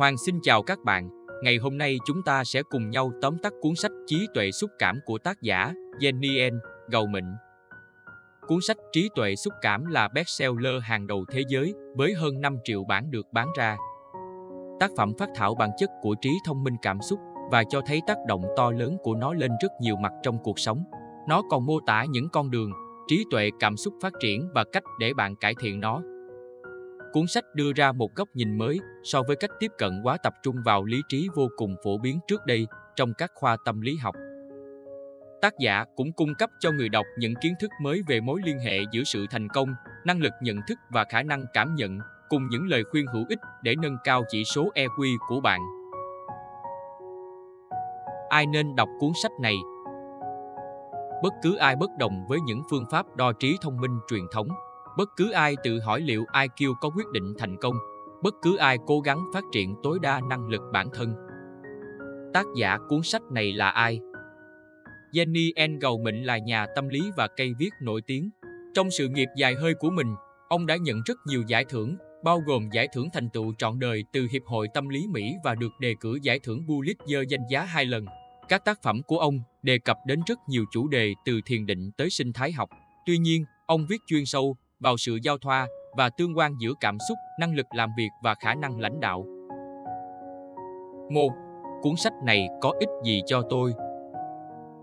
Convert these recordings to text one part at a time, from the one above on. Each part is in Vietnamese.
Hoàng xin chào các bạn. Ngày hôm nay chúng ta sẽ cùng nhau tóm tắt cuốn sách Trí tuệ xúc cảm của tác giả Jenny N. Gầu Cuốn sách Trí tuệ xúc cảm là bestseller hàng đầu thế giới với hơn 5 triệu bản được bán ra. Tác phẩm phát thảo bản chất của trí thông minh cảm xúc và cho thấy tác động to lớn của nó lên rất nhiều mặt trong cuộc sống. Nó còn mô tả những con đường, trí tuệ cảm xúc phát triển và cách để bạn cải thiện nó. Cuốn sách đưa ra một góc nhìn mới so với cách tiếp cận quá tập trung vào lý trí vô cùng phổ biến trước đây trong các khoa tâm lý học. Tác giả cũng cung cấp cho người đọc những kiến thức mới về mối liên hệ giữa sự thành công, năng lực nhận thức và khả năng cảm nhận, cùng những lời khuyên hữu ích để nâng cao chỉ số EQ của bạn. Ai nên đọc cuốn sách này? Bất cứ ai bất đồng với những phương pháp đo trí thông minh truyền thống Bất cứ ai tự hỏi liệu IQ có quyết định thành công, bất cứ ai cố gắng phát triển tối đa năng lực bản thân. Tác giả cuốn sách này là ai? Jenny N. Mịnh là nhà tâm lý và cây viết nổi tiếng. Trong sự nghiệp dài hơi của mình, ông đã nhận rất nhiều giải thưởng, bao gồm giải thưởng thành tựu trọn đời từ Hiệp hội Tâm lý Mỹ và được đề cử giải thưởng Pulitzer danh giá hai lần. Các tác phẩm của ông đề cập đến rất nhiều chủ đề từ thiền định tới sinh thái học. Tuy nhiên, ông viết chuyên sâu vào sự giao thoa và tương quan giữa cảm xúc, năng lực làm việc và khả năng lãnh đạo. 1. Cuốn sách này có ích gì cho tôi?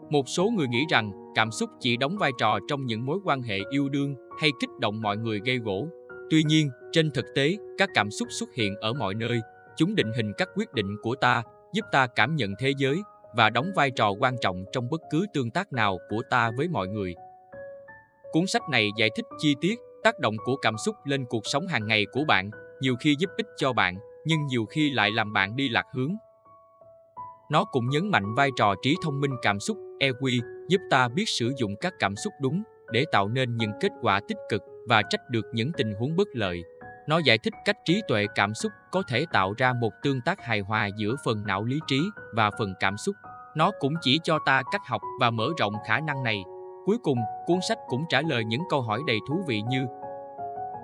Một số người nghĩ rằng cảm xúc chỉ đóng vai trò trong những mối quan hệ yêu đương hay kích động mọi người gây gỗ. Tuy nhiên, trên thực tế, các cảm xúc xuất hiện ở mọi nơi. Chúng định hình các quyết định của ta, giúp ta cảm nhận thế giới và đóng vai trò quan trọng trong bất cứ tương tác nào của ta với mọi người. Cuốn sách này giải thích chi tiết tác động của cảm xúc lên cuộc sống hàng ngày của bạn nhiều khi giúp ích cho bạn nhưng nhiều khi lại làm bạn đi lạc hướng nó cũng nhấn mạnh vai trò trí thông minh cảm xúc EQ giúp ta biết sử dụng các cảm xúc đúng để tạo nên những kết quả tích cực và trách được những tình huống bất lợi. Nó giải thích cách trí tuệ cảm xúc có thể tạo ra một tương tác hài hòa giữa phần não lý trí và phần cảm xúc. Nó cũng chỉ cho ta cách học và mở rộng khả năng này Cuối cùng, cuốn sách cũng trả lời những câu hỏi đầy thú vị như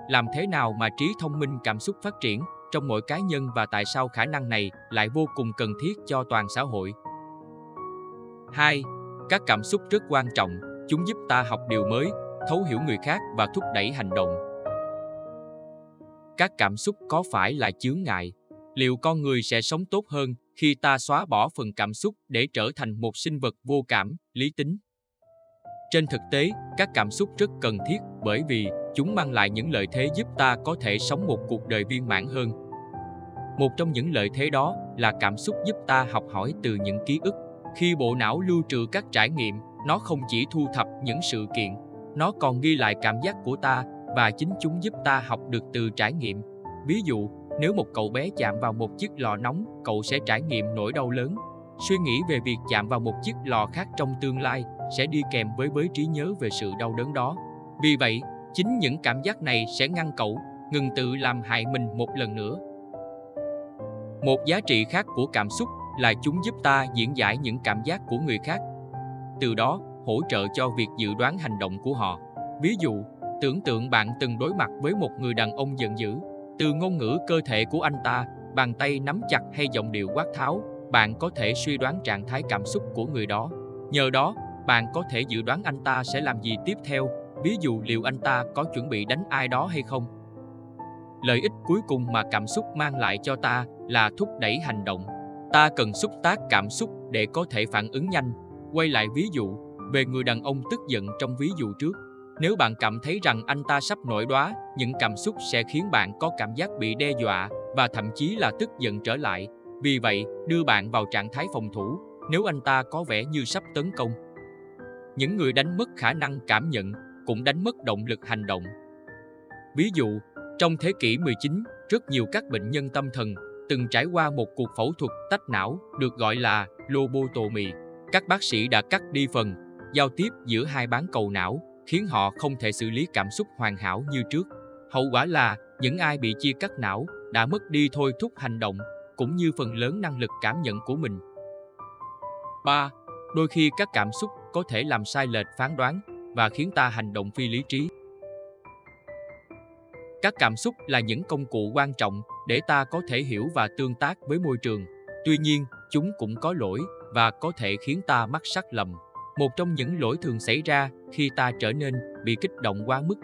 làm thế nào mà trí thông minh cảm xúc phát triển trong mỗi cá nhân và tại sao khả năng này lại vô cùng cần thiết cho toàn xã hội? 2. Các cảm xúc rất quan trọng, chúng giúp ta học điều mới, thấu hiểu người khác và thúc đẩy hành động. Các cảm xúc có phải là chướng ngại? Liệu con người sẽ sống tốt hơn khi ta xóa bỏ phần cảm xúc để trở thành một sinh vật vô cảm, lý tính? Trên thực tế, các cảm xúc rất cần thiết bởi vì chúng mang lại những lợi thế giúp ta có thể sống một cuộc đời viên mãn hơn. Một trong những lợi thế đó là cảm xúc giúp ta học hỏi từ những ký ức. Khi bộ não lưu trữ các trải nghiệm, nó không chỉ thu thập những sự kiện, nó còn ghi lại cảm giác của ta và chính chúng giúp ta học được từ trải nghiệm. Ví dụ, nếu một cậu bé chạm vào một chiếc lò nóng, cậu sẽ trải nghiệm nỗi đau lớn. Suy nghĩ về việc chạm vào một chiếc lò khác trong tương lai sẽ đi kèm với với trí nhớ về sự đau đớn đó. Vì vậy, chính những cảm giác này sẽ ngăn cậu ngừng tự làm hại mình một lần nữa. Một giá trị khác của cảm xúc là chúng giúp ta diễn giải những cảm giác của người khác. Từ đó, hỗ trợ cho việc dự đoán hành động của họ. Ví dụ, tưởng tượng bạn từng đối mặt với một người đàn ông giận dữ. Từ ngôn ngữ cơ thể của anh ta, bàn tay nắm chặt hay giọng điệu quát tháo, bạn có thể suy đoán trạng thái cảm xúc của người đó. Nhờ đó, bạn có thể dự đoán anh ta sẽ làm gì tiếp theo, ví dụ liệu anh ta có chuẩn bị đánh ai đó hay không. Lợi ích cuối cùng mà cảm xúc mang lại cho ta là thúc đẩy hành động. Ta cần xúc tác cảm xúc để có thể phản ứng nhanh. Quay lại ví dụ về người đàn ông tức giận trong ví dụ trước. Nếu bạn cảm thấy rằng anh ta sắp nổi đoá, những cảm xúc sẽ khiến bạn có cảm giác bị đe dọa và thậm chí là tức giận trở lại. Vì vậy, đưa bạn vào trạng thái phòng thủ nếu anh ta có vẻ như sắp tấn công những người đánh mất khả năng cảm nhận cũng đánh mất động lực hành động. Ví dụ, trong thế kỷ 19, rất nhiều các bệnh nhân tâm thần từng trải qua một cuộc phẫu thuật tách não được gọi là lobotomy. Các bác sĩ đã cắt đi phần giao tiếp giữa hai bán cầu não, khiến họ không thể xử lý cảm xúc hoàn hảo như trước. Hậu quả là những ai bị chia cắt não đã mất đi thôi thúc hành động cũng như phần lớn năng lực cảm nhận của mình. 3. Đôi khi các cảm xúc có thể làm sai lệch phán đoán và khiến ta hành động phi lý trí. Các cảm xúc là những công cụ quan trọng để ta có thể hiểu và tương tác với môi trường. Tuy nhiên, chúng cũng có lỗi và có thể khiến ta mắc sắc lầm. Một trong những lỗi thường xảy ra khi ta trở nên bị kích động quá mức.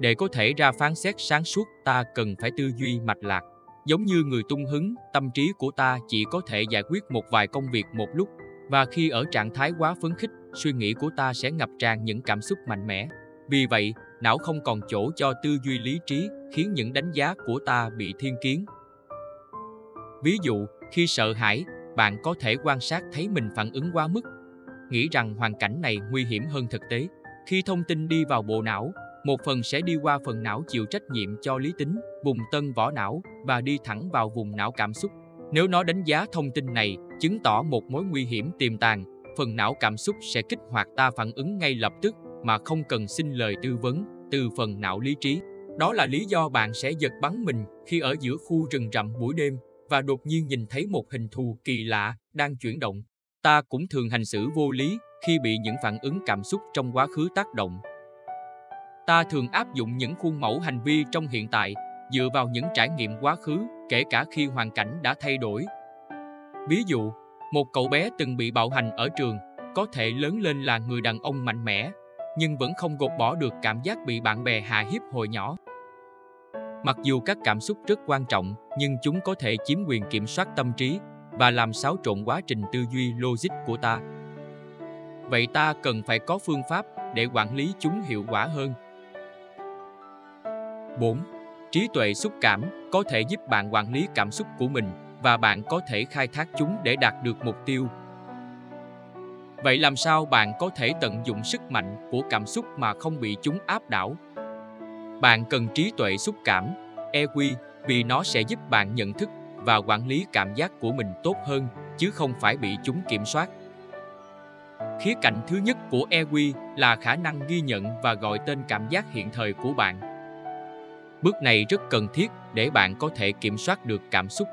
Để có thể ra phán xét sáng suốt, ta cần phải tư duy mạch lạc. Giống như người tung hứng, tâm trí của ta chỉ có thể giải quyết một vài công việc một lúc và khi ở trạng thái quá phấn khích, suy nghĩ của ta sẽ ngập tràn những cảm xúc mạnh mẽ. Vì vậy, não không còn chỗ cho tư duy lý trí, khiến những đánh giá của ta bị thiên kiến. Ví dụ, khi sợ hãi, bạn có thể quan sát thấy mình phản ứng quá mức, nghĩ rằng hoàn cảnh này nguy hiểm hơn thực tế. Khi thông tin đi vào bộ não, một phần sẽ đi qua phần não chịu trách nhiệm cho lý tính, vùng tân vỏ não và đi thẳng vào vùng não cảm xúc. Nếu nó đánh giá thông tin này, chứng tỏ một mối nguy hiểm tiềm tàng, phần não cảm xúc sẽ kích hoạt ta phản ứng ngay lập tức mà không cần xin lời tư vấn từ phần não lý trí. Đó là lý do bạn sẽ giật bắn mình khi ở giữa khu rừng rậm buổi đêm và đột nhiên nhìn thấy một hình thù kỳ lạ đang chuyển động. Ta cũng thường hành xử vô lý khi bị những phản ứng cảm xúc trong quá khứ tác động. Ta thường áp dụng những khuôn mẫu hành vi trong hiện tại dựa vào những trải nghiệm quá khứ, kể cả khi hoàn cảnh đã thay đổi. Ví dụ, một cậu bé từng bị bạo hành ở trường, có thể lớn lên là người đàn ông mạnh mẽ, nhưng vẫn không gột bỏ được cảm giác bị bạn bè hà hiếp hồi nhỏ. Mặc dù các cảm xúc rất quan trọng, nhưng chúng có thể chiếm quyền kiểm soát tâm trí và làm xáo trộn quá trình tư duy logic của ta. Vậy ta cần phải có phương pháp để quản lý chúng hiệu quả hơn. 4. Trí tuệ xúc cảm có thể giúp bạn quản lý cảm xúc của mình và bạn có thể khai thác chúng để đạt được mục tiêu. Vậy làm sao bạn có thể tận dụng sức mạnh của cảm xúc mà không bị chúng áp đảo? Bạn cần trí tuệ xúc cảm, EQ, vì nó sẽ giúp bạn nhận thức và quản lý cảm giác của mình tốt hơn, chứ không phải bị chúng kiểm soát. Khía cạnh thứ nhất của EQ là khả năng ghi nhận và gọi tên cảm giác hiện thời của bạn. Bước này rất cần thiết để bạn có thể kiểm soát được cảm xúc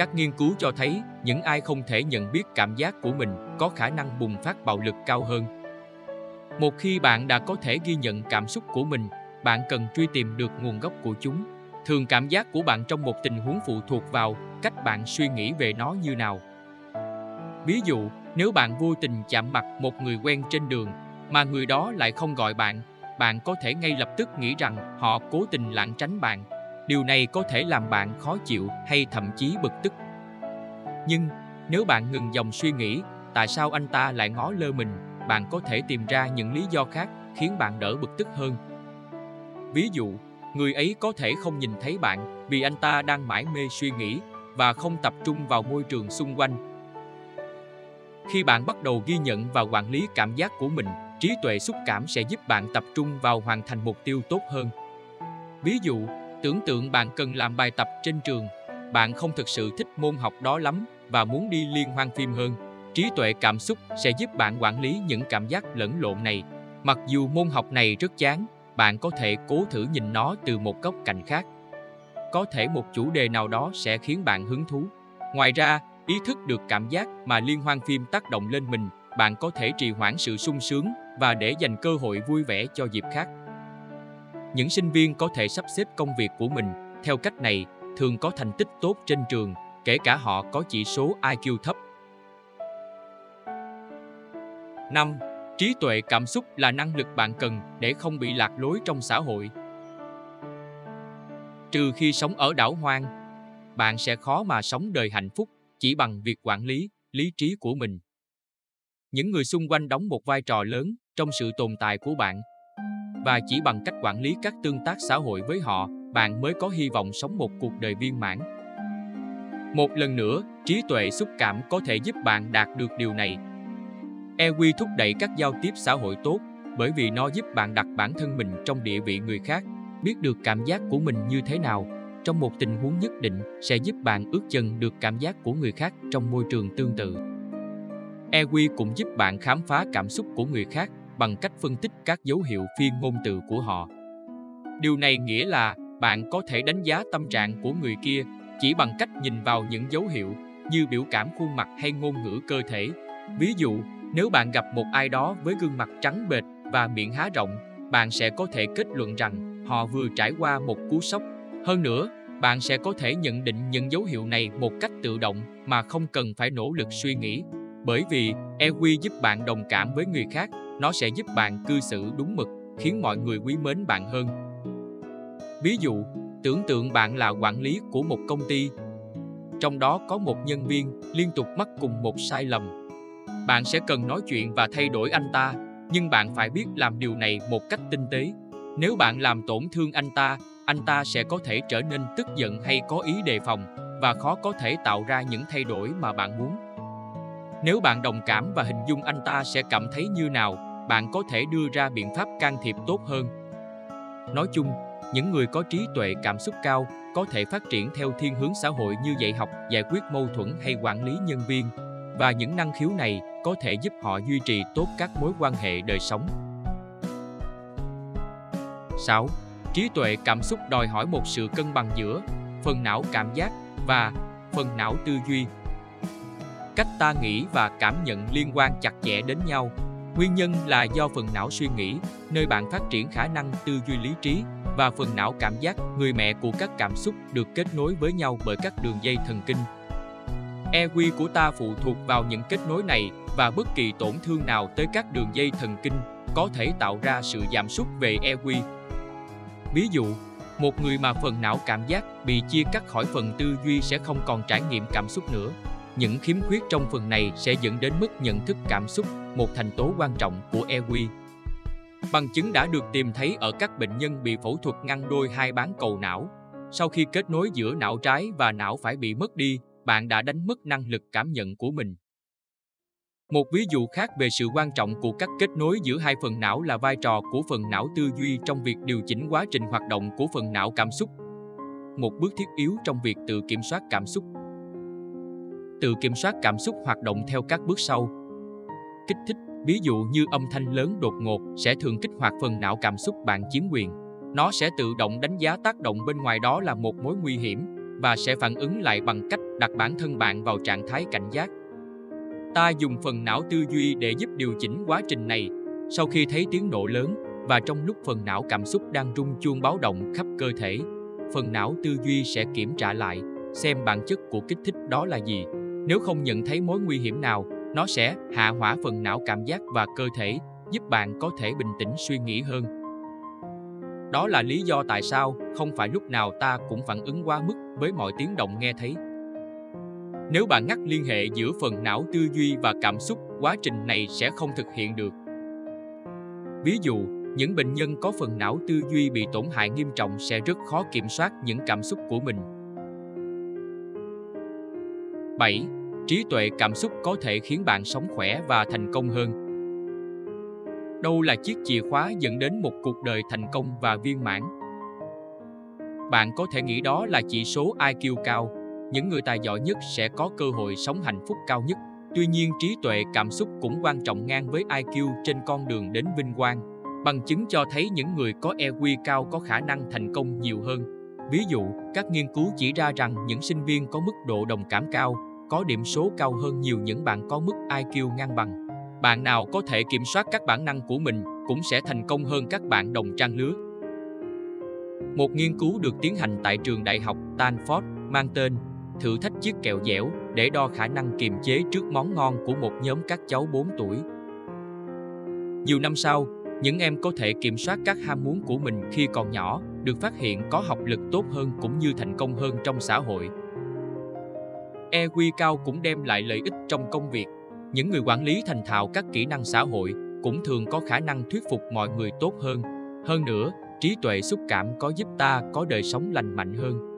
các nghiên cứu cho thấy những ai không thể nhận biết cảm giác của mình có khả năng bùng phát bạo lực cao hơn. Một khi bạn đã có thể ghi nhận cảm xúc của mình, bạn cần truy tìm được nguồn gốc của chúng. Thường cảm giác của bạn trong một tình huống phụ thuộc vào cách bạn suy nghĩ về nó như nào. Ví dụ, nếu bạn vô tình chạm mặt một người quen trên đường mà người đó lại không gọi bạn, bạn có thể ngay lập tức nghĩ rằng họ cố tình lảng tránh bạn Điều này có thể làm bạn khó chịu hay thậm chí bực tức. Nhưng nếu bạn ngừng dòng suy nghĩ tại sao anh ta lại ngó lơ mình, bạn có thể tìm ra những lý do khác khiến bạn đỡ bực tức hơn. Ví dụ, người ấy có thể không nhìn thấy bạn vì anh ta đang mãi mê suy nghĩ và không tập trung vào môi trường xung quanh. Khi bạn bắt đầu ghi nhận và quản lý cảm giác của mình, trí tuệ xúc cảm sẽ giúp bạn tập trung vào hoàn thành mục tiêu tốt hơn. Ví dụ, Tưởng tượng bạn cần làm bài tập trên trường, bạn không thực sự thích môn học đó lắm và muốn đi liên hoan phim hơn. Trí tuệ cảm xúc sẽ giúp bạn quản lý những cảm giác lẫn lộn này. Mặc dù môn học này rất chán, bạn có thể cố thử nhìn nó từ một góc cạnh khác. Có thể một chủ đề nào đó sẽ khiến bạn hứng thú. Ngoài ra, ý thức được cảm giác mà liên hoan phim tác động lên mình, bạn có thể trì hoãn sự sung sướng và để dành cơ hội vui vẻ cho dịp khác. Những sinh viên có thể sắp xếp công việc của mình theo cách này thường có thành tích tốt trên trường, kể cả họ có chỉ số IQ thấp. 5. Trí tuệ cảm xúc là năng lực bạn cần để không bị lạc lối trong xã hội. Trừ khi sống ở đảo hoang, bạn sẽ khó mà sống đời hạnh phúc chỉ bằng việc quản lý lý trí của mình. Những người xung quanh đóng một vai trò lớn trong sự tồn tại của bạn và chỉ bằng cách quản lý các tương tác xã hội với họ, bạn mới có hy vọng sống một cuộc đời viên mãn. Một lần nữa, trí tuệ xúc cảm có thể giúp bạn đạt được điều này. EQ thúc đẩy các giao tiếp xã hội tốt bởi vì nó giúp bạn đặt bản thân mình trong địa vị người khác, biết được cảm giác của mình như thế nào trong một tình huống nhất định sẽ giúp bạn ước chừng được cảm giác của người khác trong môi trường tương tự. EQ cũng giúp bạn khám phá cảm xúc của người khác bằng cách phân tích các dấu hiệu phi ngôn từ của họ. Điều này nghĩa là bạn có thể đánh giá tâm trạng của người kia chỉ bằng cách nhìn vào những dấu hiệu như biểu cảm khuôn mặt hay ngôn ngữ cơ thể. Ví dụ, nếu bạn gặp một ai đó với gương mặt trắng bệch và miệng há rộng, bạn sẽ có thể kết luận rằng họ vừa trải qua một cú sốc. Hơn nữa, Bạn sẽ có thể nhận định những dấu hiệu này một cách tự động mà không cần phải nỗ lực suy nghĩ. Bởi vì EQ giúp bạn đồng cảm với người khác, nó sẽ giúp bạn cư xử đúng mực, khiến mọi người quý mến bạn hơn. Ví dụ, tưởng tượng bạn là quản lý của một công ty. Trong đó có một nhân viên liên tục mắc cùng một sai lầm. Bạn sẽ cần nói chuyện và thay đổi anh ta, nhưng bạn phải biết làm điều này một cách tinh tế. Nếu bạn làm tổn thương anh ta, anh ta sẽ có thể trở nên tức giận hay có ý đề phòng và khó có thể tạo ra những thay đổi mà bạn muốn. Nếu bạn đồng cảm và hình dung anh ta sẽ cảm thấy như nào, bạn có thể đưa ra biện pháp can thiệp tốt hơn. Nói chung, những người có trí tuệ cảm xúc cao có thể phát triển theo thiên hướng xã hội như dạy học, giải quyết mâu thuẫn hay quản lý nhân viên, và những năng khiếu này có thể giúp họ duy trì tốt các mối quan hệ đời sống. 6. Trí tuệ cảm xúc đòi hỏi một sự cân bằng giữa phần não cảm giác và phần não tư duy. Cách ta nghĩ và cảm nhận liên quan chặt chẽ đến nhau. Nguyên nhân là do phần não suy nghĩ, nơi bạn phát triển khả năng tư duy lý trí, và phần não cảm giác, người mẹ của các cảm xúc được kết nối với nhau bởi các đường dây thần kinh. EQ của ta phụ thuộc vào những kết nối này và bất kỳ tổn thương nào tới các đường dây thần kinh có thể tạo ra sự giảm sút về EQ. Ví dụ, một người mà phần não cảm giác bị chia cắt khỏi phần tư duy sẽ không còn trải nghiệm cảm xúc nữa. Những khiếm khuyết trong phần này sẽ dẫn đến mức nhận thức cảm xúc, một thành tố quan trọng của EQ. Bằng chứng đã được tìm thấy ở các bệnh nhân bị phẫu thuật ngăn đôi hai bán cầu não. Sau khi kết nối giữa não trái và não phải bị mất đi, bạn đã đánh mất năng lực cảm nhận của mình. Một ví dụ khác về sự quan trọng của các kết nối giữa hai phần não là vai trò của phần não tư duy trong việc điều chỉnh quá trình hoạt động của phần não cảm xúc. Một bước thiết yếu trong việc tự kiểm soát cảm xúc. Tự kiểm soát cảm xúc hoạt động theo các bước sau. Kích thích, ví dụ như âm thanh lớn đột ngột sẽ thường kích hoạt phần não cảm xúc bạn chiếm quyền. Nó sẽ tự động đánh giá tác động bên ngoài đó là một mối nguy hiểm và sẽ phản ứng lại bằng cách đặt bản thân bạn vào trạng thái cảnh giác Ta dùng phần não tư duy để giúp điều chỉnh quá trình này. Sau khi thấy tiếng nổ lớn và trong lúc phần não cảm xúc đang rung chuông báo động khắp cơ thể, phần não tư duy sẽ kiểm tra lại xem bản chất của kích thích đó là gì. Nếu không nhận thấy mối nguy hiểm nào, nó sẽ hạ hỏa phần não cảm giác và cơ thể, giúp bạn có thể bình tĩnh suy nghĩ hơn. Đó là lý do tại sao không phải lúc nào ta cũng phản ứng quá mức với mọi tiếng động nghe thấy. Nếu bạn ngắt liên hệ giữa phần não tư duy và cảm xúc, quá trình này sẽ không thực hiện được. Ví dụ, những bệnh nhân có phần não tư duy bị tổn hại nghiêm trọng sẽ rất khó kiểm soát những cảm xúc của mình. 7. Trí tuệ cảm xúc có thể khiến bạn sống khỏe và thành công hơn. Đâu là chiếc chìa khóa dẫn đến một cuộc đời thành công và viên mãn? Bạn có thể nghĩ đó là chỉ số IQ cao, những người tài giỏi nhất sẽ có cơ hội sống hạnh phúc cao nhất. Tuy nhiên, trí tuệ cảm xúc cũng quan trọng ngang với IQ trên con đường đến vinh quang. Bằng chứng cho thấy những người có EQ cao có khả năng thành công nhiều hơn. Ví dụ, các nghiên cứu chỉ ra rằng những sinh viên có mức độ đồng cảm cao, có điểm số cao hơn nhiều những bạn có mức IQ ngang bằng. Bạn nào có thể kiểm soát các bản năng của mình cũng sẽ thành công hơn các bạn đồng trang lứa. Một nghiên cứu được tiến hành tại trường đại học Stanford mang tên thử thách chiếc kẹo dẻo để đo khả năng kiềm chế trước món ngon của một nhóm các cháu 4 tuổi. Nhiều năm sau, những em có thể kiểm soát các ham muốn của mình khi còn nhỏ, được phát hiện có học lực tốt hơn cũng như thành công hơn trong xã hội. EQ cao cũng đem lại lợi ích trong công việc. Những người quản lý thành thạo các kỹ năng xã hội cũng thường có khả năng thuyết phục mọi người tốt hơn. Hơn nữa, trí tuệ xúc cảm có giúp ta có đời sống lành mạnh hơn.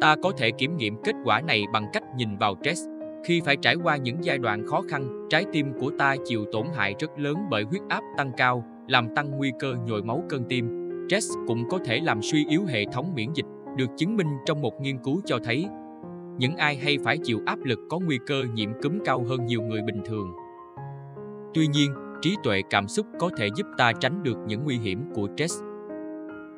Ta có thể kiểm nghiệm kết quả này bằng cách nhìn vào stress. Khi phải trải qua những giai đoạn khó khăn, trái tim của ta chịu tổn hại rất lớn bởi huyết áp tăng cao, làm tăng nguy cơ nhồi máu cơn tim. Stress cũng có thể làm suy yếu hệ thống miễn dịch, được chứng minh trong một nghiên cứu cho thấy những ai hay phải chịu áp lực có nguy cơ nhiễm cúm cao hơn nhiều người bình thường. Tuy nhiên, trí tuệ cảm xúc có thể giúp ta tránh được những nguy hiểm của stress.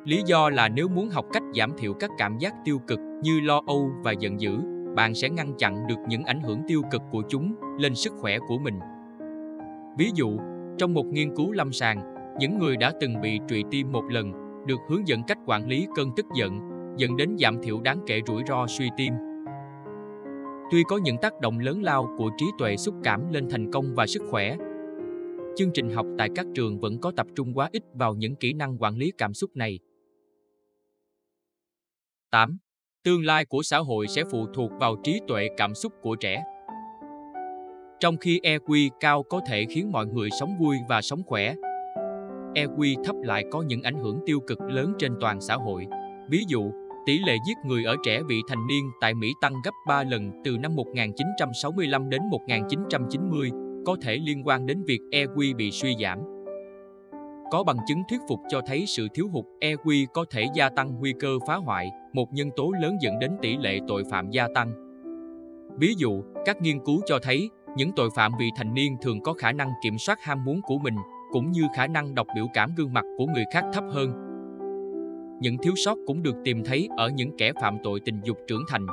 Lý do là nếu muốn học cách giảm thiểu các cảm giác tiêu cực như lo âu và giận dữ, bạn sẽ ngăn chặn được những ảnh hưởng tiêu cực của chúng lên sức khỏe của mình. Ví dụ, trong một nghiên cứu lâm sàng, những người đã từng bị trụy tim một lần được hướng dẫn cách quản lý cơn tức giận, dẫn đến giảm thiểu đáng kể rủi ro suy tim. Tuy có những tác động lớn lao của trí tuệ xúc cảm lên thành công và sức khỏe, chương trình học tại các trường vẫn có tập trung quá ít vào những kỹ năng quản lý cảm xúc này. 8. Tương lai của xã hội sẽ phụ thuộc vào trí tuệ cảm xúc của trẻ. Trong khi EQ cao có thể khiến mọi người sống vui và sống khỏe, EQ thấp lại có những ảnh hưởng tiêu cực lớn trên toàn xã hội. Ví dụ, tỷ lệ giết người ở trẻ vị thành niên tại Mỹ tăng gấp 3 lần từ năm 1965 đến 1990, có thể liên quan đến việc EQ bị suy giảm. Có bằng chứng thuyết phục cho thấy sự thiếu hụt EQ có thể gia tăng nguy cơ phá hoại, một nhân tố lớn dẫn đến tỷ lệ tội phạm gia tăng. Ví dụ, các nghiên cứu cho thấy những tội phạm vị thành niên thường có khả năng kiểm soát ham muốn của mình, cũng như khả năng đọc biểu cảm gương mặt của người khác thấp hơn. Những thiếu sót cũng được tìm thấy ở những kẻ phạm tội tình dục trưởng thành.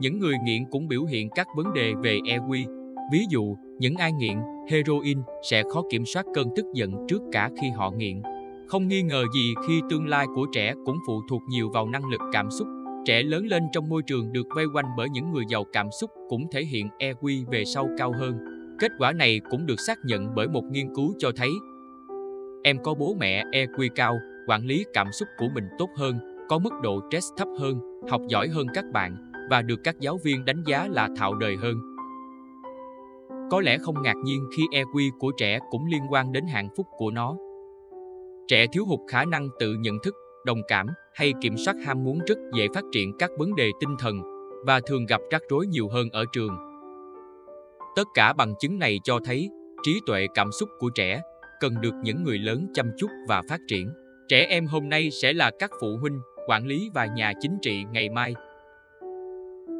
Những người nghiện cũng biểu hiện các vấn đề về EQ. Ví dụ, những ai nghiện heroin sẽ khó kiểm soát cơn tức giận trước cả khi họ nghiện. Không nghi ngờ gì khi tương lai của trẻ cũng phụ thuộc nhiều vào năng lực cảm xúc Trẻ lớn lên trong môi trường được vây quanh bởi những người giàu cảm xúc cũng thể hiện EQ về sau cao hơn. Kết quả này cũng được xác nhận bởi một nghiên cứu cho thấy em có bố mẹ EQ cao, quản lý cảm xúc của mình tốt hơn, có mức độ stress thấp hơn, học giỏi hơn các bạn và được các giáo viên đánh giá là thạo đời hơn. Có lẽ không ngạc nhiên khi EQ của trẻ cũng liên quan đến hạnh phúc của nó. Trẻ thiếu hụt khả năng tự nhận thức đồng cảm hay kiểm soát ham muốn rất dễ phát triển các vấn đề tinh thần và thường gặp rắc rối nhiều hơn ở trường. Tất cả bằng chứng này cho thấy trí tuệ cảm xúc của trẻ cần được những người lớn chăm chút và phát triển. Trẻ em hôm nay sẽ là các phụ huynh, quản lý và nhà chính trị ngày mai.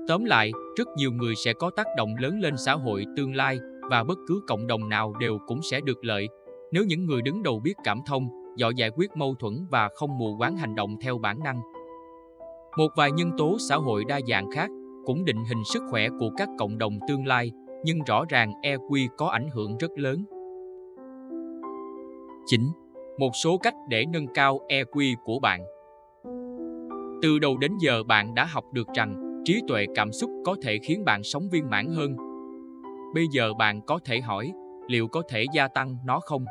Tóm lại, rất nhiều người sẽ có tác động lớn lên xã hội tương lai và bất cứ cộng đồng nào đều cũng sẽ được lợi nếu những người đứng đầu biết cảm thông, giỏi giải quyết mâu thuẫn và không mù quáng hành động theo bản năng. Một vài nhân tố xã hội đa dạng khác cũng định hình sức khỏe của các cộng đồng tương lai, nhưng rõ ràng EQ có ảnh hưởng rất lớn. Chính một số cách để nâng cao EQ của bạn. Từ đầu đến giờ bạn đã học được rằng trí tuệ cảm xúc có thể khiến bạn sống viên mãn hơn. Bây giờ bạn có thể hỏi, liệu có thể gia tăng nó không?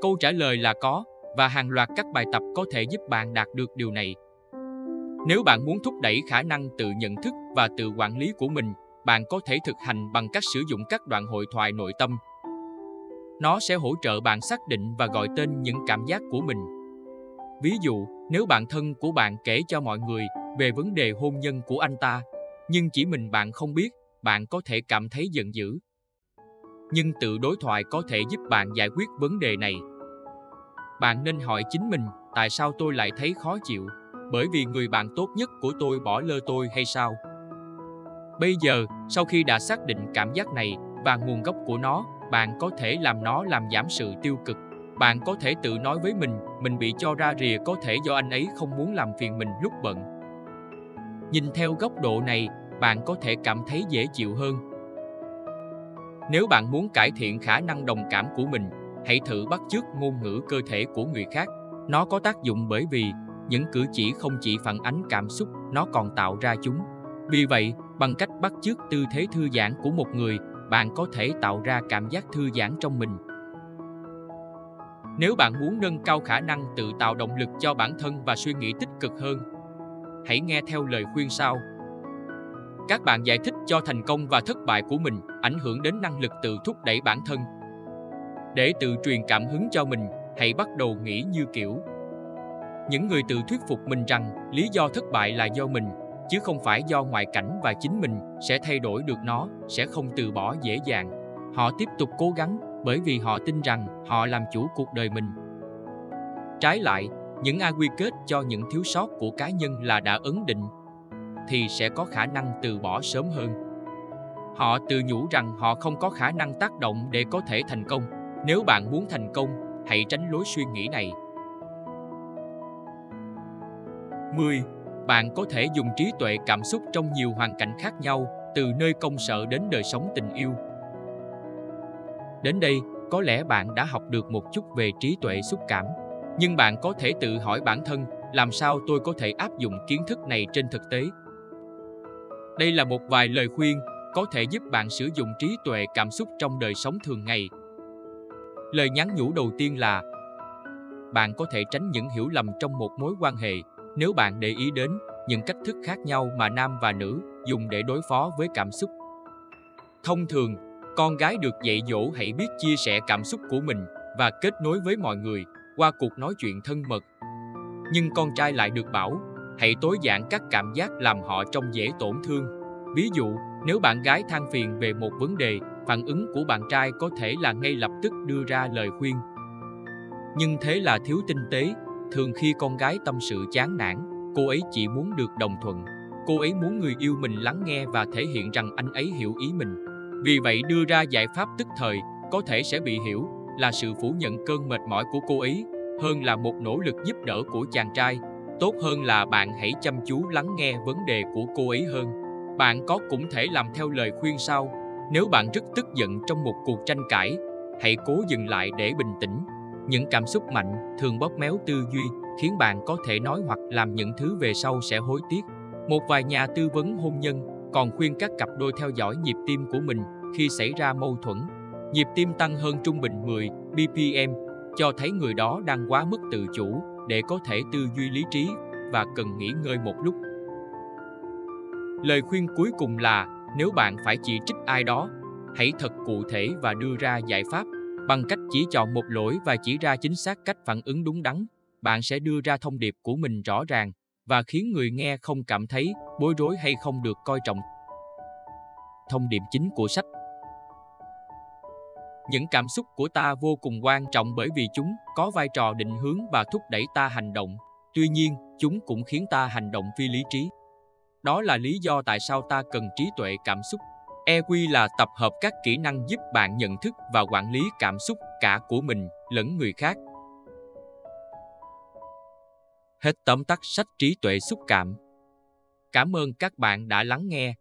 Câu trả lời là có, và hàng loạt các bài tập có thể giúp bạn đạt được điều này. Nếu bạn muốn thúc đẩy khả năng tự nhận thức và tự quản lý của mình, bạn có thể thực hành bằng cách sử dụng các đoạn hội thoại nội tâm. Nó sẽ hỗ trợ bạn xác định và gọi tên những cảm giác của mình. Ví dụ, nếu bạn thân của bạn kể cho mọi người về vấn đề hôn nhân của anh ta, nhưng chỉ mình bạn không biết, bạn có thể cảm thấy giận dữ. Nhưng tự đối thoại có thể giúp bạn giải quyết vấn đề này bạn nên hỏi chính mình tại sao tôi lại thấy khó chịu bởi vì người bạn tốt nhất của tôi bỏ lơ tôi hay sao bây giờ sau khi đã xác định cảm giác này và nguồn gốc của nó bạn có thể làm nó làm giảm sự tiêu cực bạn có thể tự nói với mình mình bị cho ra rìa có thể do anh ấy không muốn làm phiền mình lúc bận nhìn theo góc độ này bạn có thể cảm thấy dễ chịu hơn nếu bạn muốn cải thiện khả năng đồng cảm của mình hãy thử bắt chước ngôn ngữ cơ thể của người khác. Nó có tác dụng bởi vì những cử chỉ không chỉ phản ánh cảm xúc, nó còn tạo ra chúng. Vì vậy, bằng cách bắt chước tư thế thư giãn của một người, bạn có thể tạo ra cảm giác thư giãn trong mình. Nếu bạn muốn nâng cao khả năng tự tạo động lực cho bản thân và suy nghĩ tích cực hơn, hãy nghe theo lời khuyên sau. Các bạn giải thích cho thành công và thất bại của mình ảnh hưởng đến năng lực tự thúc đẩy bản thân để tự truyền cảm hứng cho mình, hãy bắt đầu nghĩ như kiểu những người tự thuyết phục mình rằng lý do thất bại là do mình, chứ không phải do ngoại cảnh và chính mình sẽ thay đổi được nó, sẽ không từ bỏ dễ dàng. Họ tiếp tục cố gắng bởi vì họ tin rằng họ làm chủ cuộc đời mình. Trái lại, những ai quy kết cho những thiếu sót của cá nhân là đã ấn định thì sẽ có khả năng từ bỏ sớm hơn. Họ tự nhủ rằng họ không có khả năng tác động để có thể thành công nếu bạn muốn thành công, hãy tránh lối suy nghĩ này. 10. Bạn có thể dùng trí tuệ cảm xúc trong nhiều hoàn cảnh khác nhau, từ nơi công sở đến đời sống tình yêu. Đến đây, có lẽ bạn đã học được một chút về trí tuệ xúc cảm, nhưng bạn có thể tự hỏi bản thân làm sao tôi có thể áp dụng kiến thức này trên thực tế? Đây là một vài lời khuyên có thể giúp bạn sử dụng trí tuệ cảm xúc trong đời sống thường ngày. Lời nhắn nhủ đầu tiên là bạn có thể tránh những hiểu lầm trong một mối quan hệ nếu bạn để ý đến những cách thức khác nhau mà nam và nữ dùng để đối phó với cảm xúc. Thông thường, con gái được dạy dỗ hãy biết chia sẻ cảm xúc của mình và kết nối với mọi người qua cuộc nói chuyện thân mật. Nhưng con trai lại được bảo, hãy tối giản các cảm giác làm họ trông dễ tổn thương. Ví dụ, nếu bạn gái than phiền về một vấn đề, phản ứng của bạn trai có thể là ngay lập tức đưa ra lời khuyên. Nhưng thế là thiếu tinh tế, thường khi con gái tâm sự chán nản, cô ấy chỉ muốn được đồng thuận. Cô ấy muốn người yêu mình lắng nghe và thể hiện rằng anh ấy hiểu ý mình. Vì vậy đưa ra giải pháp tức thời có thể sẽ bị hiểu là sự phủ nhận cơn mệt mỏi của cô ấy hơn là một nỗ lực giúp đỡ của chàng trai. Tốt hơn là bạn hãy chăm chú lắng nghe vấn đề của cô ấy hơn. Bạn có cũng thể làm theo lời khuyên sau. Nếu bạn rất tức giận trong một cuộc tranh cãi, hãy cố dừng lại để bình tĩnh. Những cảm xúc mạnh thường bóp méo tư duy, khiến bạn có thể nói hoặc làm những thứ về sau sẽ hối tiếc. Một vài nhà tư vấn hôn nhân còn khuyên các cặp đôi theo dõi nhịp tim của mình khi xảy ra mâu thuẫn. Nhịp tim tăng hơn trung bình 10 BPM cho thấy người đó đang quá mức tự chủ để có thể tư duy lý trí và cần nghỉ ngơi một lúc. Lời khuyên cuối cùng là nếu bạn phải chỉ trích ai đó, hãy thật cụ thể và đưa ra giải pháp bằng cách chỉ chọn một lỗi và chỉ ra chính xác cách phản ứng đúng đắn. Bạn sẽ đưa ra thông điệp của mình rõ ràng và khiến người nghe không cảm thấy bối rối hay không được coi trọng. Thông điệp chính của sách những cảm xúc của ta vô cùng quan trọng bởi vì chúng có vai trò định hướng và thúc đẩy ta hành động. Tuy nhiên, chúng cũng khiến ta hành động phi lý trí. Đó là lý do tại sao ta cần trí tuệ cảm xúc. EQ là tập hợp các kỹ năng giúp bạn nhận thức và quản lý cảm xúc cả của mình lẫn người khác. Hết tóm tắt sách trí tuệ xúc cảm. Cảm ơn các bạn đã lắng nghe.